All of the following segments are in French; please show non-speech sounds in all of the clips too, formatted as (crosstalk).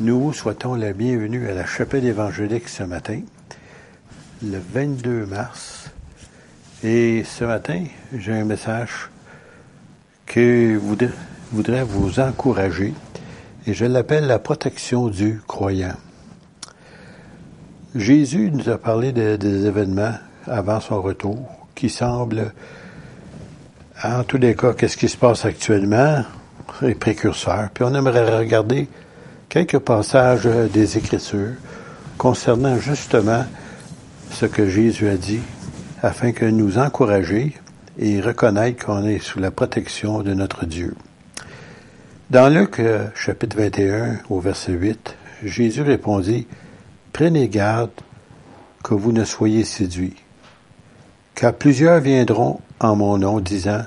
Nous vous souhaitons la bienvenue à la chapelle évangélique ce matin, le 22 mars. Et ce matin, j'ai un message que voudrais, voudrais vous encourager et je l'appelle la protection du croyant. Jésus nous a parlé de- des événements avant son retour qui semblent, en tous les cas, qu'est-ce qui se passe actuellement, les précurseurs. Puis on aimerait regarder quelques passages des Écritures concernant justement ce que Jésus a dit afin que nous encourager et reconnaître qu'on est sous la protection de notre Dieu. Dans Luc euh, chapitre 21 au verset 8, Jésus répondit, Prenez garde que vous ne soyez séduits, car plusieurs viendront en mon nom disant,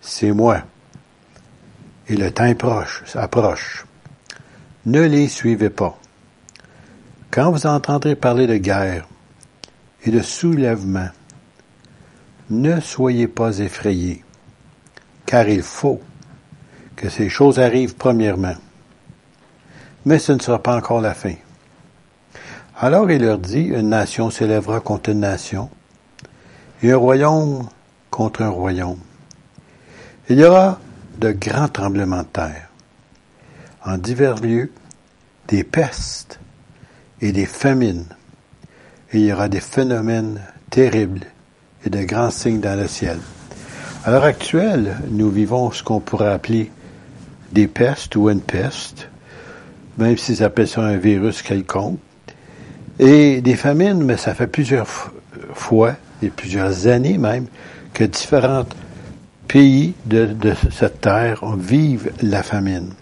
C'est moi. Et le temps est proche, approche. Ne les suivez pas. Quand vous entendrez parler de guerre et de soulèvement, ne soyez pas effrayés, car il faut que ces choses arrivent premièrement. Mais ce ne sera pas encore la fin. Alors il leur dit, une nation s'élèvera contre une nation, et un royaume contre un royaume. Il y aura de grands tremblements de terre en divers lieux, des pestes et des famines. Et il y aura des phénomènes terribles et de grands signes dans le ciel. À l'heure actuelle, nous vivons ce qu'on pourrait appeler des pestes ou une peste, même s'ils appellent ça un virus quelconque. Et des famines, mais ça fait plusieurs fois, et plusieurs années même, que différents pays de, de cette terre vivent la famine.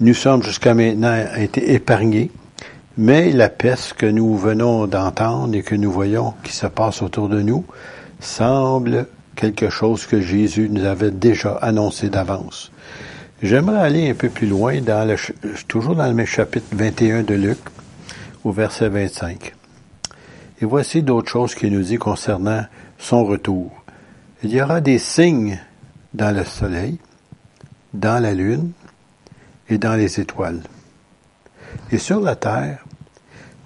Nous sommes jusqu'à maintenant été épargnés, mais la peste que nous venons d'entendre et que nous voyons qui se passe autour de nous semble quelque chose que Jésus nous avait déjà annoncé d'avance. J'aimerais aller un peu plus loin, dans le, toujours dans le même chapitre 21 de Luc, au verset 25. Et voici d'autres choses qu'il nous dit concernant son retour. Il y aura des signes dans le soleil, dans la lune et dans les étoiles. Et sur la terre,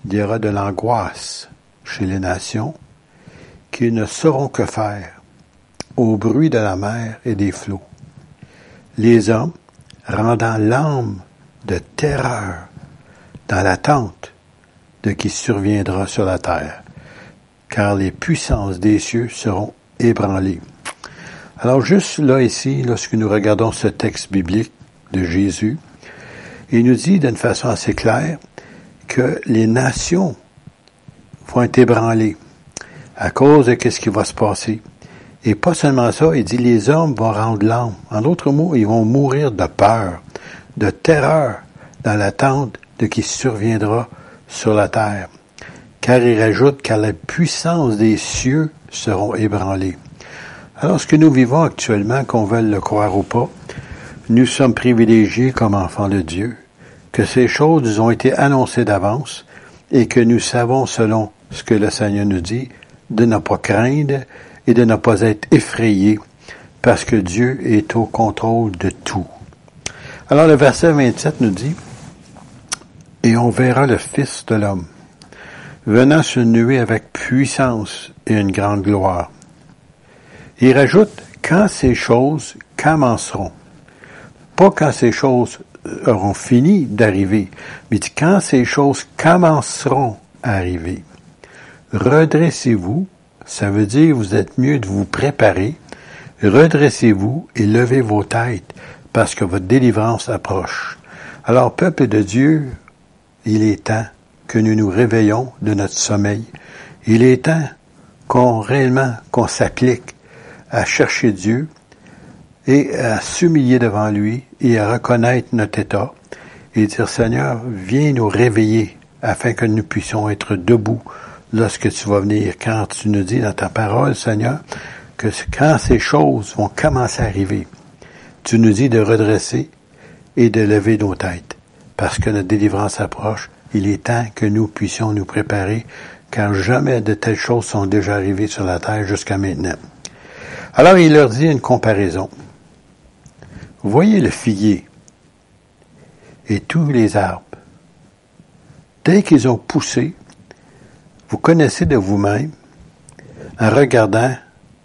il y aura de l'angoisse chez les nations qui ne sauront que faire au bruit de la mer et des flots. Les hommes rendant l'âme de terreur dans l'attente de qui surviendra sur la terre, car les puissances des cieux seront ébranlées. Alors juste là ici, lorsque nous regardons ce texte biblique de Jésus, il nous dit d'une façon assez claire que les nations vont être ébranlées à cause de ce qui va se passer. Et pas seulement ça, il dit les hommes vont rendre l'âme. En d'autres mots, ils vont mourir de peur, de terreur, dans l'attente de qui surviendra sur la terre. Car il rajoute car la puissance des cieux seront ébranlées. Alors, ce que nous vivons actuellement, qu'on veuille le croire ou pas, nous sommes privilégiés comme enfants de Dieu, que ces choses ont été annoncées d'avance et que nous savons, selon ce que le Seigneur nous dit, de ne pas craindre et de ne pas être effrayés, parce que Dieu est au contrôle de tout. Alors le verset 27 nous dit, Et on verra le Fils de l'homme, venant se nuer avec puissance et une grande gloire. Il rajoute, quand ces choses commenceront, pas quand ces choses auront fini d'arriver, mais quand ces choses commenceront à arriver. Redressez-vous, ça veut dire vous êtes mieux de vous préparer, redressez-vous et levez vos têtes, parce que votre délivrance approche. Alors, peuple de Dieu, il est temps que nous nous réveillons de notre sommeil. Il est temps qu'on réellement, qu'on s'applique à chercher Dieu et à s'humilier devant lui et à reconnaître notre état et dire Seigneur, viens nous réveiller afin que nous puissions être debout lorsque tu vas venir, quand tu nous dis dans ta parole, Seigneur, que quand ces choses vont commencer à arriver, tu nous dis de redresser et de lever nos têtes, parce que notre délivrance approche. Il est temps que nous puissions nous préparer, car jamais de telles choses sont déjà arrivées sur la terre jusqu'à maintenant. Alors il leur dit une comparaison. Voyez le figuier et tous les arbres. dès qu'ils ont poussé, vous connaissez de vous-même en regardant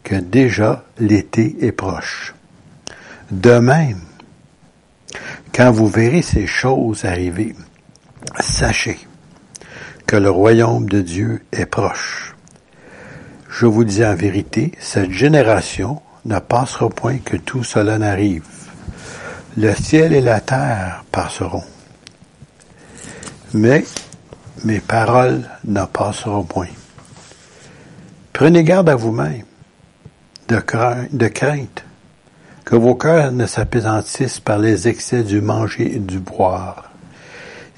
que déjà l'été est proche. De même, quand vous verrez ces choses arriver, sachez que le royaume de Dieu est proche. Je vous dis en vérité, cette génération ne passera point que tout cela n'arrive. Le ciel et la terre passeront. Mais mes paroles ne passeront point. Prenez garde à vous-même de, crainte que vos cœurs ne s'apaisantissent par les excès du manger et du boire,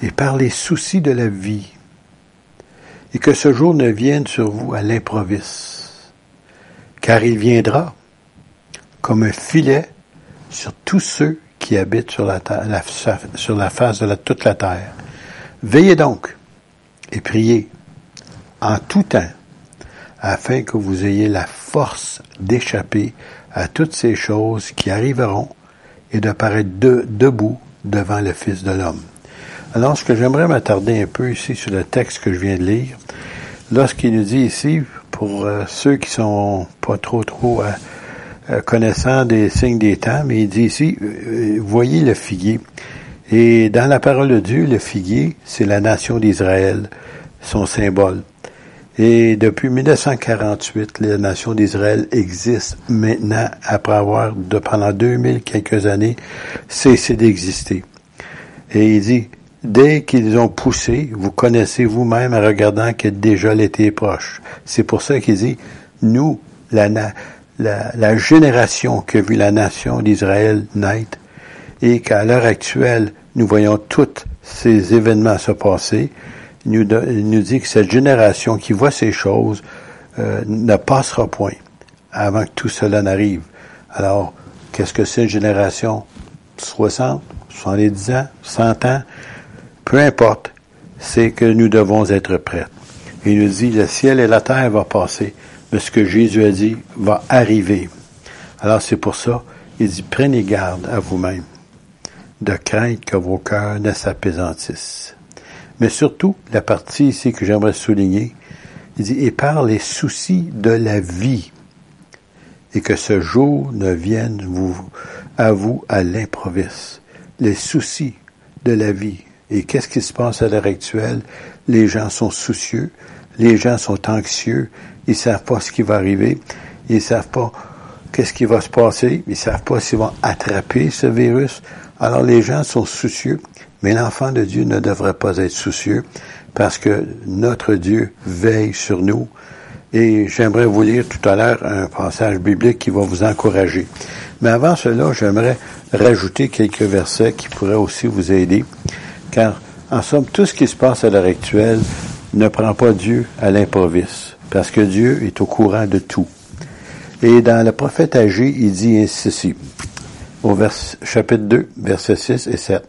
et par les soucis de la vie, et que ce jour ne vienne sur vous à l'improviste, car il viendra comme un filet sur tous ceux qui habitent sur la, sur la face de toute la terre. Veillez donc et priez en tout temps afin que vous ayez la force d'échapper à toutes ces choses qui arriveront et de paraître debout devant le Fils de l'homme. Alors, ce que j'aimerais m'attarder un peu ici sur le texte que je viens de lire, lorsqu'il nous dit ici, pour euh, ceux qui sont pas trop trop euh, euh, connaissants des signes des temps, mais il dit ici, voyez le figuier. Et dans la parole de Dieu, le figuier, c'est la nation d'Israël, son symbole. Et depuis 1948, la nation d'Israël existe maintenant, après avoir, de, pendant 2000 quelques années, cessé d'exister. Et il dit, dès qu'ils ont poussé, vous connaissez vous-même en regardant que déjà l'été est proche. C'est pour ça qu'il dit, nous, la, la, la génération qui a vu la nation d'Israël naître, et qu'à l'heure actuelle, nous voyons tous ces événements se passer, il nous, nous dit que cette génération qui voit ces choses euh, ne passera point avant que tout cela n'arrive. Alors, qu'est-ce que c'est une génération? 60, 70 ans, 100 ans? Peu importe, c'est que nous devons être prêts. Il nous dit, le ciel et la terre vont passer, mais ce que Jésus a dit va arriver. Alors c'est pour ça, il dit, prenez garde à vous-même de crainte que vos cœurs ne s'apaisantissent. Mais surtout, la partie ici que j'aimerais souligner, il dit, et par les soucis de la vie, et que ce jour ne vienne vous, à vous à l'improviste. Les soucis de la vie. Et qu'est-ce qui se passe à l'heure actuelle? Les gens sont soucieux, les gens sont anxieux, ils savent pas ce qui va arriver, ils savent pas qu'est-ce qui va se passer, ils savent pas s'ils vont attraper ce virus. Alors les gens sont soucieux, mais l'enfant de Dieu ne devrait pas être soucieux parce que notre Dieu veille sur nous. Et j'aimerais vous lire tout à l'heure un passage biblique qui va vous encourager. Mais avant cela, j'aimerais rajouter quelques versets qui pourraient aussi vous aider, car en somme, tout ce qui se passe à l'heure actuelle ne prend pas Dieu à l'improviste, parce que Dieu est au courant de tout. Et dans le prophète âgé, il dit ceci au chapitre 2, versets 6 et 7.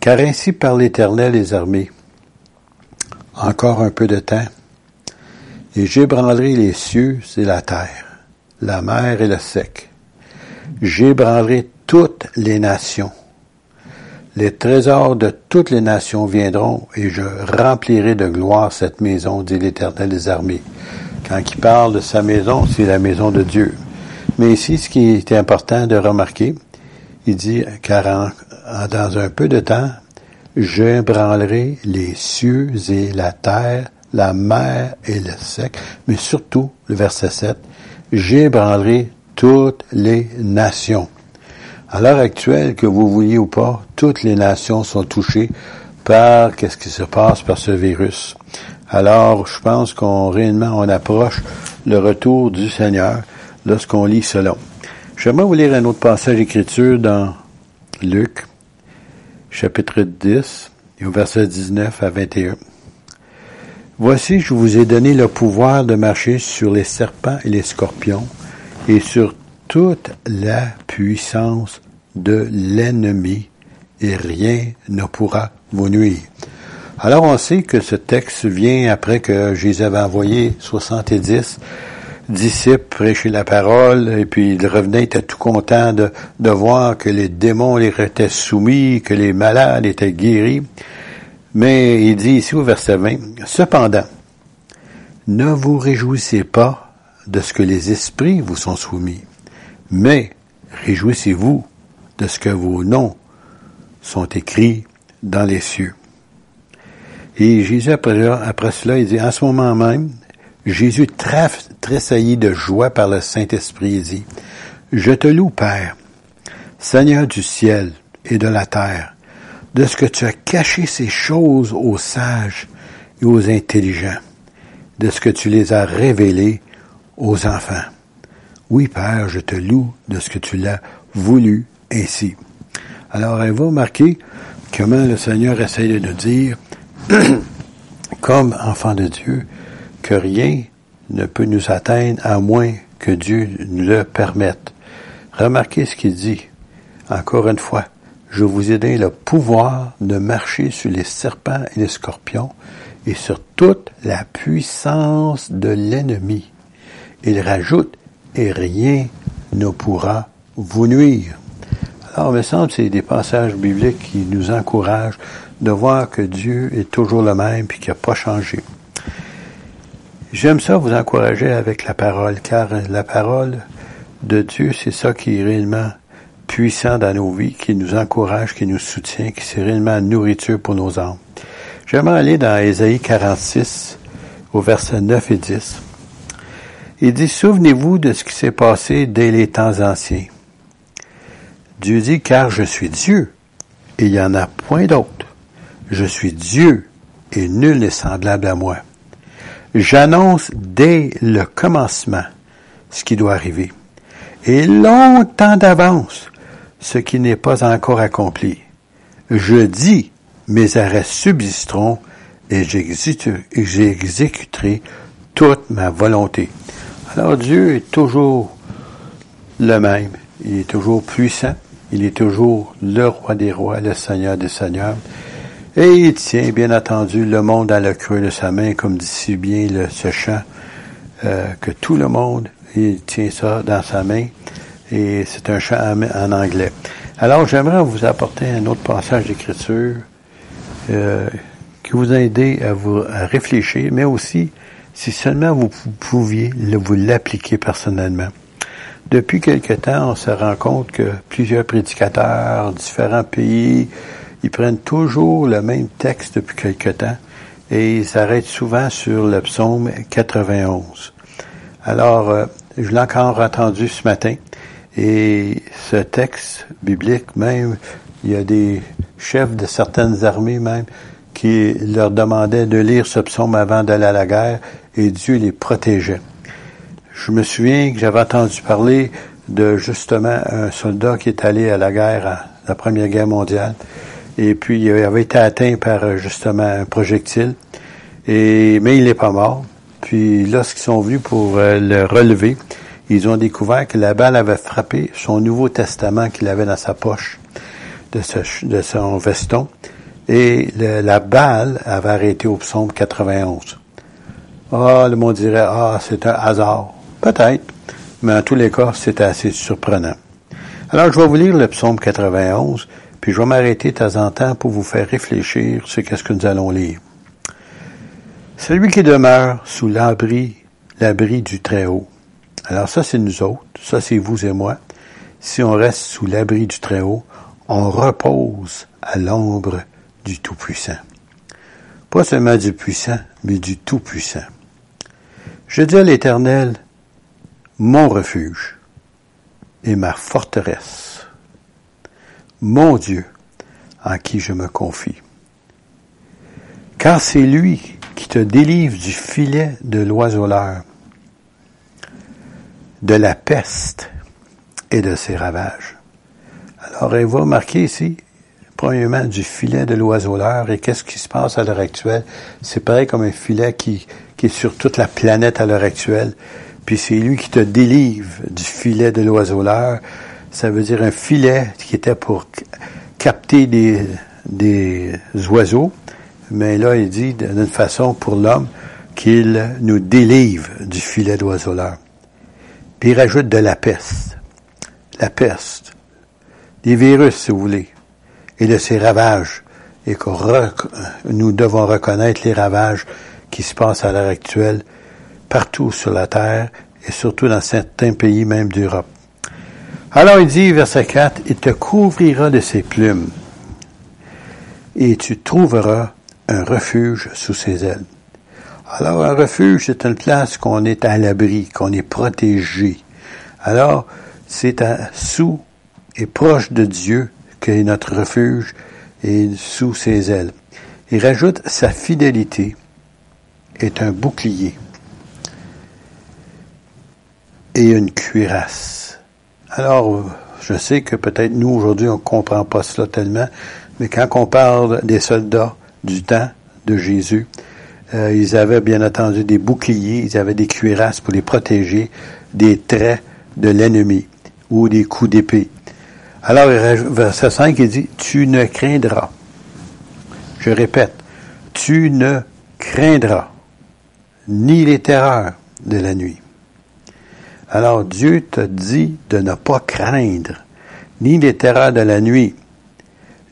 Car ainsi par l'Éternel les armées, encore un peu de temps, et j'ébranlerai les cieux et la terre, la mer et le sec. J'ébranlerai toutes les nations. Les trésors de toutes les nations viendront, et je remplirai de gloire cette maison, dit l'Éternel des armées. Quand il parle de sa maison, c'est la maison de Dieu. Mais ici, ce qui est important de remarquer, il dit, car dans un peu de temps, j'ébranlerai les cieux et la terre, la mer et le sec, mais surtout, le verset 7, j'ébranlerai toutes les nations. À l'heure actuelle, que vous vouliez ou pas, toutes les nations sont touchées par qu'est-ce qui se passe par ce virus. Alors, je pense qu'on réellement on approche le retour du Seigneur lorsqu'on lit cela. J'aimerais vous lire un autre passage d'écriture dans Luc, chapitre 10, et au verset 19 à 21. Voici, je vous ai donné le pouvoir de marcher sur les serpents et les scorpions, et sur toute la puissance de l'ennemi, et rien ne pourra vous nuire. Alors on sait que ce texte vient après que Jésus avait envoyé 70 disciples prêcher la parole, et puis il revenait, était tout content de, de voir que les démons les étaient soumis, que les malades étaient guéris. Mais il dit ici au verset 20, Cependant, ne vous réjouissez pas de ce que les esprits vous sont soumis, mais réjouissez-vous de ce que vos noms sont écrits dans les cieux. Et Jésus, après, cela, il dit, en ce moment même, Jésus tressaillit de joie par le Saint-Esprit et dit, Je te loue, Père, Seigneur du ciel et de la terre, de ce que tu as caché ces choses aux sages et aux intelligents, de ce que tu les as révélées aux enfants. Oui, Père, je te loue de ce que tu l'as voulu ainsi. Alors, elle va remarquer comment le Seigneur essaie de nous dire, (clears throat) comme enfant de Dieu, que rien ne peut nous atteindre à moins que Dieu nous le permette? Remarquez ce qu'il dit. Encore une fois, je vous ai donné le pouvoir de marcher sur les serpents et les scorpions et sur toute la puissance de l'ennemi. Il rajoute, et rien ne pourra vous nuire. Alors, il me semble que c'est des passages bibliques qui nous encouragent de voir que Dieu est toujours le même et qu'il n'a pas changé. J'aime ça vous encourager avec la parole, car la parole de Dieu, c'est ça qui est réellement puissant dans nos vies, qui nous encourage, qui nous soutient, qui c'est réellement nourriture pour nos âmes. J'aimerais aller dans Ésaïe 46, au verset 9 et 10. Il dit, souvenez-vous de ce qui s'est passé dès les temps anciens. Dieu dit, car je suis Dieu, et il n'y en a point d'autre. Je suis Dieu, et nul n'est semblable à moi. J'annonce dès le commencement ce qui doit arriver, et longtemps d'avance ce qui n'est pas encore accompli. Je dis, mes arrêts subsisteront, et j'exécuterai toute ma volonté. Alors Dieu est toujours le même, il est toujours puissant, il est toujours le roi des rois, le seigneur des seigneurs. Et il tient, bien entendu, le monde dans le creux de sa main, comme dit si bien ce chant, euh, que tout le monde, il tient ça dans sa main. Et c'est un chant en, anglais. Alors, j'aimerais vous apporter un autre passage d'écriture euh, qui vous a aidé à vous à réfléchir, mais aussi, si seulement vous pouviez vous l'appliquer personnellement. Depuis quelque temps, on se rend compte que plusieurs prédicateurs, différents pays, ils prennent toujours le même texte depuis quelque temps et ils s'arrêtent souvent sur le psaume 91. Alors, euh, je l'ai encore entendu ce matin et ce texte biblique même, il y a des chefs de certaines armées même qui leur demandaient de lire ce psaume avant d'aller à la guerre et Dieu les protégeait. Je me souviens que j'avais entendu parler de justement un soldat qui est allé à la guerre, à la Première Guerre mondiale, et puis il avait été atteint par justement un projectile, et mais il n'est pas mort. Puis lorsqu'ils sont venus pour euh, le relever, ils ont découvert que la balle avait frappé son Nouveau Testament qu'il avait dans sa poche de, de son veston, et la balle avait arrêté au psaume 91. Ah, le monde dirait, ah, c'est un hasard. Peut-être, mais en tous les cas, c'est assez surprenant. Alors, je vais vous lire le psaume 91, puis je vais m'arrêter de temps en temps pour vous faire réfléchir sur ce que nous allons lire. Celui qui demeure sous l'abri, l'abri du Très-Haut. Alors ça, c'est nous autres, ça c'est vous et moi. Si on reste sous l'abri du Très-Haut, on repose à l'ombre du Tout-Puissant. Pas seulement du puissant, mais du Tout-Puissant. Je dis à l'Éternel, mon refuge et ma forteresse, mon Dieu en qui je me confie. Car c'est lui qui te délivre du filet de l'oiseleur, de la peste et de ses ravages. Alors, il va marquer ici, premièrement, du filet de l'oiseleur. Et qu'est-ce qui se passe à l'heure actuelle? C'est pareil comme un filet qui, qui est sur toute la planète à l'heure actuelle puis c'est lui qui te délivre du filet de l'oiseleur. Ça veut dire un filet qui était pour capter des, des oiseaux, mais là il dit d'une façon pour l'homme qu'il nous délivre du filet d'oiseleur. Puis il rajoute de la peste. La peste. Des virus, si vous voulez. Et de ses ravages. et que nous devons reconnaître les ravages qui se passent à l'heure actuelle partout sur la terre et surtout dans certains pays même d'Europe. Alors il dit, verset 4, il te couvrira de ses plumes et tu trouveras un refuge sous ses ailes. Alors un refuge, c'est une place qu'on est à l'abri, qu'on est protégé. Alors c'est sous et proche de Dieu qu'est notre refuge et sous ses ailes. Il rajoute sa fidélité est un bouclier et une cuirasse. Alors, je sais que peut-être nous, aujourd'hui, on ne comprend pas cela tellement, mais quand on parle des soldats du temps de Jésus, euh, ils avaient bien entendu des boucliers, ils avaient des cuirasses pour les protéger des traits de l'ennemi ou des coups d'épée. Alors, verset 5, il dit, tu ne craindras. Je répète, tu ne craindras ni les terreurs de la nuit. Alors Dieu te dit de ne pas craindre ni les terreurs de la nuit,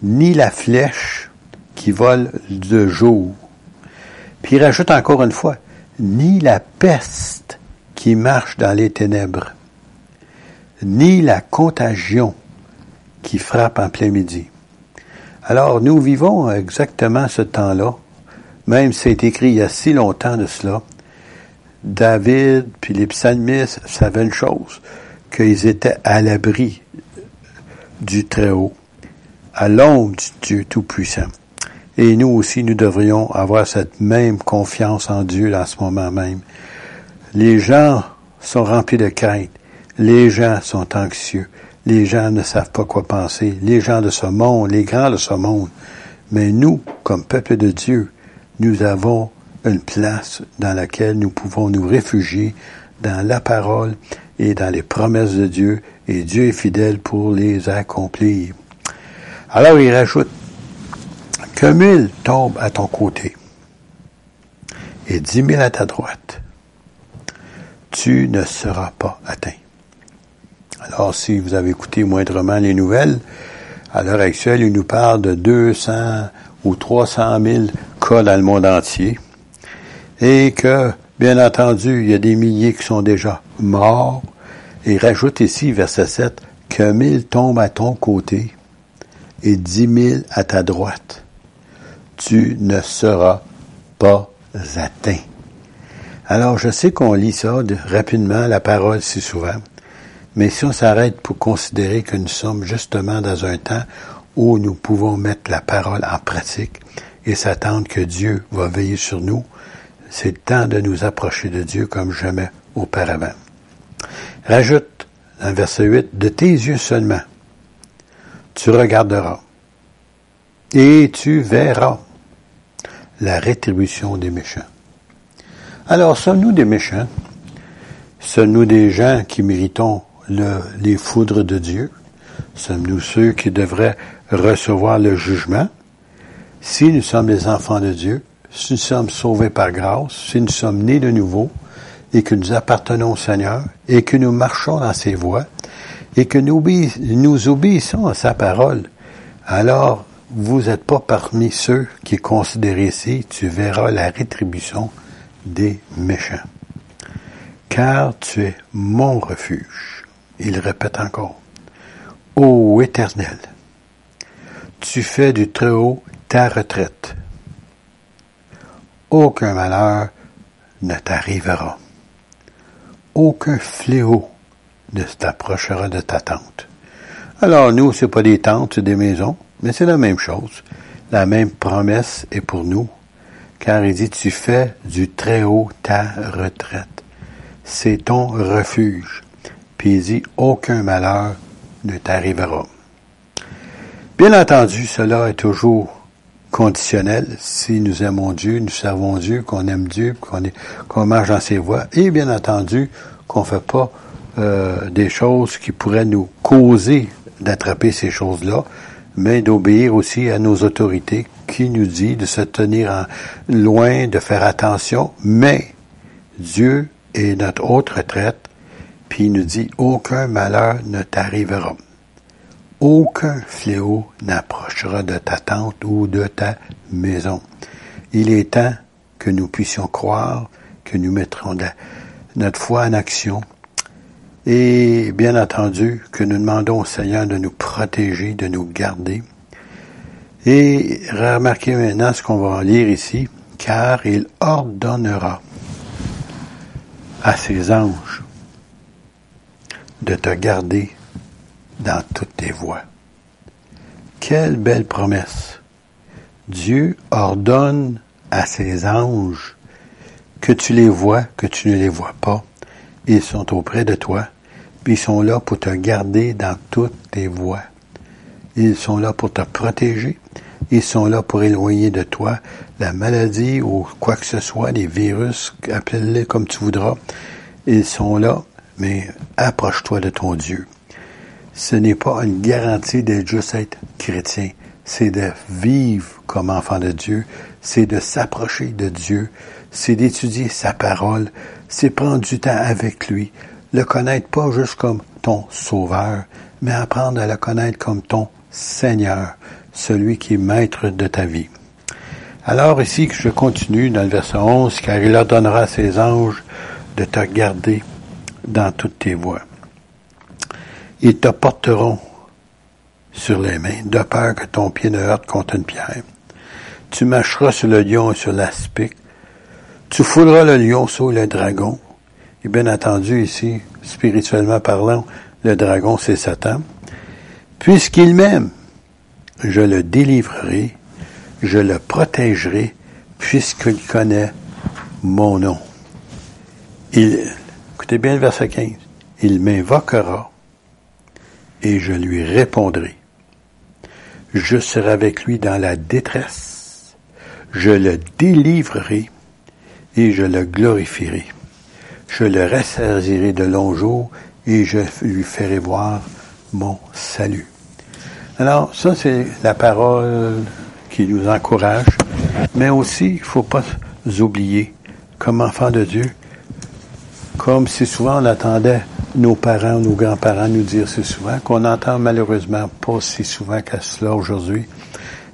ni la flèche qui vole de jour. Puis il rajoute encore une fois, ni la peste qui marche dans les ténèbres, ni la contagion qui frappe en plein midi. Alors nous vivons exactement ce temps-là, même si c'est écrit il y a si longtemps de cela, David puis les psalmistes savaient une chose, qu'ils étaient à l'abri du Très-Haut, à l'ombre du Dieu Tout-Puissant. Et nous aussi, nous devrions avoir cette même confiance en Dieu à ce moment même. Les gens sont remplis de crainte. Les gens sont anxieux. Les gens ne savent pas quoi penser. Les gens de ce monde, les grands de ce monde. Mais nous, comme peuple de Dieu, nous avons une place dans laquelle nous pouvons nous réfugier dans la parole et dans les promesses de Dieu, et Dieu est fidèle pour les accomplir. Alors il rajoute, que mille tombent à ton côté et dix mille à ta droite, tu ne seras pas atteint. Alors si vous avez écouté moindrement les nouvelles, à l'heure actuelle, il nous parle de 200 ou 300 000 cas dans le monde entier et que, bien entendu, il y a des milliers qui sont déjà morts. Et rajoute ici, verset 7, que mille tombent à ton côté et dix mille à ta droite. Tu ne seras pas atteint. Alors, je sais qu'on lit ça rapidement, la parole si souvent, mais si on s'arrête pour considérer que nous sommes justement dans un temps où nous pouvons mettre la parole en pratique et s'attendre que Dieu va veiller sur nous, c'est le temps de nous approcher de Dieu comme jamais auparavant. Rajoute dans le verset 8, de tes yeux seulement, tu regarderas et tu verras la rétribution des méchants. Alors, sommes-nous des méchants? Sommes-nous des gens qui méritons les foudres de Dieu? Sommes-nous ceux qui devraient recevoir le jugement? Si nous sommes les enfants de Dieu, si nous sommes sauvés par grâce, si nous sommes nés de nouveau et que nous appartenons au Seigneur et que nous marchons dans ses voies et que nous, obéissons à sa parole, alors vous n'êtes pas parmi ceux qui considéré ici, tu verras la rétribution des méchants. Car tu es mon refuge. Il répète encore. Ô Éternel, tu fais du Très-Haut ta retraite aucun malheur ne t'arrivera. Aucun fléau ne t'approchera de ta tente. Alors nous, c'est pas des tentes, c'est des maisons, mais c'est la même chose. La même promesse est pour nous, car il dit, tu fais du très haut ta retraite. C'est ton refuge. Puis il dit, aucun malheur ne t'arrivera. Bien entendu, cela est toujours conditionnel. Si nous aimons Dieu, nous servons Dieu, qu'on aime Dieu, qu'on qu'on marche dans ses voies, et bien entendu qu'on ne fait pas euh, des choses qui pourraient nous causer d'attraper ces choses-là, mais d'obéir aussi à nos autorités qui nous dit de se tenir loin, de faire attention, mais Dieu est notre haute retraite, puis il nous dit aucun malheur ne t'arrivera. Aucun fléau n'approchera de ta tente ou de ta maison. Il est temps que nous puissions croire, que nous mettrons notre foi en action et bien entendu que nous demandons au Seigneur de nous protéger, de nous garder. Et remarquez maintenant ce qu'on va lire ici, car il ordonnera à ses anges de te garder dans toutes tes voies. Quelle belle promesse. Dieu ordonne à ses anges que tu les vois, que tu ne les vois pas. Ils sont auprès de toi, ils sont là pour te garder dans toutes tes voies. Ils sont là pour te protéger. Ils sont là pour éloigner de toi la maladie ou quoi que ce soit, les virus, appelle-les comme tu voudras. Ils sont là, mais approche-toi de ton Dieu ce n'est pas une garantie d'être juste être chrétien. C'est de vivre comme enfant de Dieu. C'est de s'approcher de Dieu. C'est d'étudier sa parole. C'est prendre du temps avec lui. Le connaître pas juste comme ton sauveur, mais apprendre à le connaître comme ton Seigneur, celui qui est maître de ta vie. Alors ici, je continue dans le verset 11, car il ordonnera à ses anges de te garder dans toutes tes voies. Ils te porteront sur les mains, de peur que ton pied ne heurte contre une pierre. Tu marcheras sur le lion et sur l'aspic. Tu fouleras le lion sur le dragon. Et bien entendu, ici, spirituellement parlant, le dragon, c'est Satan. Puisqu'il m'aime, je le délivrerai, je le protégerai, puisqu'il connaît mon nom. Il, écoutez bien le verset 15. Il m'invoquera et je lui répondrai. Je serai avec lui dans la détresse. Je le délivrerai et je le glorifierai. Je le ressaisirai de longs jours et je lui ferai voir mon salut. Alors, ça, c'est la parole qui nous encourage, mais aussi, il ne faut pas oublier, comme enfant de Dieu, comme si souvent on attendait nos parents, nos grands-parents nous dire si souvent, qu'on entend malheureusement pas si souvent qu'à cela aujourd'hui,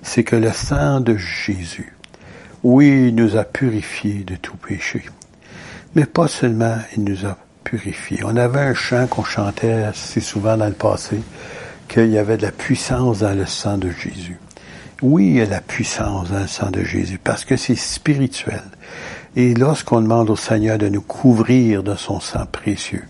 c'est que le sang de Jésus, oui, il nous a purifiés de tout péché. Mais pas seulement il nous a purifiés. On avait un chant qu'on chantait si souvent dans le passé, qu'il y avait de la puissance dans le sang de Jésus. Oui, il y a la puissance dans le sang de Jésus, parce que c'est spirituel. Et lorsqu'on demande au Seigneur de nous couvrir de son sang précieux,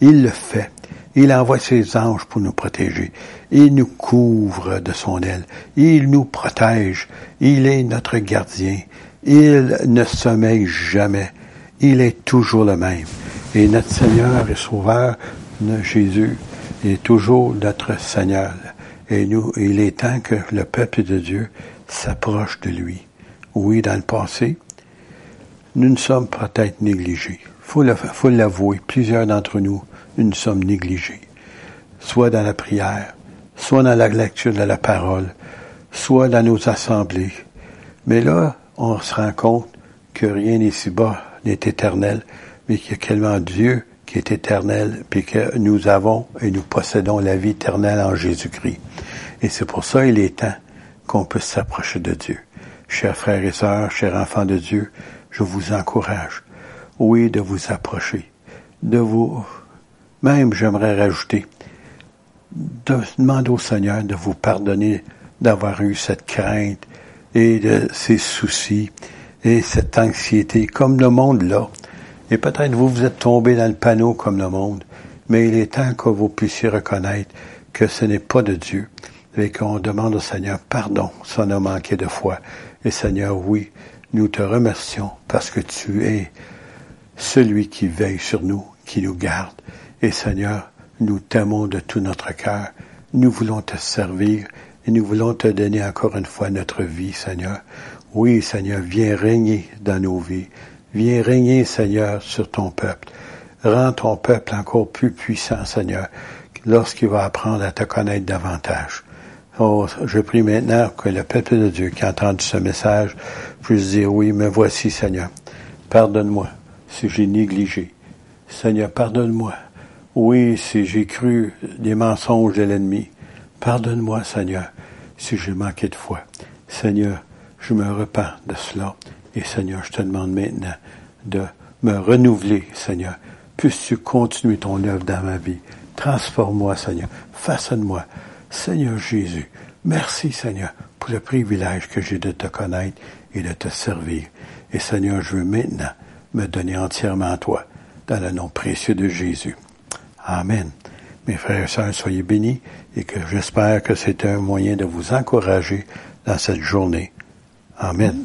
il le fait. Il envoie ses anges pour nous protéger. Il nous couvre de son aile. Il nous protège. Il est notre gardien. Il ne sommeille jamais. Il est toujours le même. Et notre Seigneur et Sauveur, Jésus, est toujours notre Seigneur. Et nous, il est temps que le peuple de Dieu s'approche de lui. Oui, dans le passé, nous ne sommes peut-être négligés. Faut faut l'avouer. Plusieurs d'entre nous nous sommes négligés, soit dans la prière, soit dans la lecture de la parole, soit dans nos assemblées. Mais là, on se rend compte que rien ici-bas n'est éternel, mais qu'il y a tellement Dieu qui est éternel, puis que nous avons et nous possédons la vie éternelle en Jésus-Christ. Et c'est pour ça il est temps qu'on puisse s'approcher de Dieu. Chers frères et sœurs, chers enfants de Dieu, je vous encourage, oui, de vous approcher, de vous même, j'aimerais rajouter, de demander au Seigneur de vous pardonner d'avoir eu cette crainte et de ces soucis et cette anxiété comme le monde là. Et peut-être vous vous êtes tombé dans le panneau comme le monde, mais il est temps que vous puissiez reconnaître que ce n'est pas de Dieu et qu'on demande au Seigneur pardon si on a manqué de foi. Et Seigneur, oui, nous te remercions parce que tu es celui qui veille sur nous, qui nous garde. Et Seigneur, nous t'aimons de tout notre cœur. Nous voulons te servir et nous voulons te donner encore une fois notre vie, Seigneur. Oui, Seigneur, viens régner dans nos vies. Viens régner, Seigneur, sur ton peuple. Rends ton peuple encore plus puissant, Seigneur, lorsqu'il va apprendre à te connaître davantage. Oh, je prie maintenant que le peuple de Dieu qui a entendu ce message puisse dire oui, mais voici, Seigneur. Pardonne-moi si j'ai négligé. Seigneur, pardonne-moi oui, si j'ai cru des mensonges de l'ennemi, Pardonne-moi, Seigneur, si j'ai manqué de foi. Seigneur, je me repens de cela. Et Seigneur, je te demande maintenant de me renouveler, Seigneur. Puisses-tu continuer ton œuvre dans ma vie? Transforme-moi, Seigneur. Façonne-moi. Seigneur Jésus, merci, Seigneur, pour le privilège que j'ai de te connaître et de te servir. Et Seigneur, je veux maintenant me donner entièrement à toi, dans le nom précieux de Jésus. Amen. Mes frères et sœurs, soyez bénis et que j'espère que c'est un moyen de vous encourager dans cette journée. Amen.